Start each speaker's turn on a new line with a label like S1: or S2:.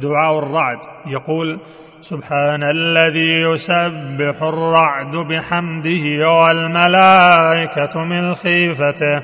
S1: دعاء الرعد. يقول سبحان الذي يسبح الرعد بحمده والملائكة من خيفته.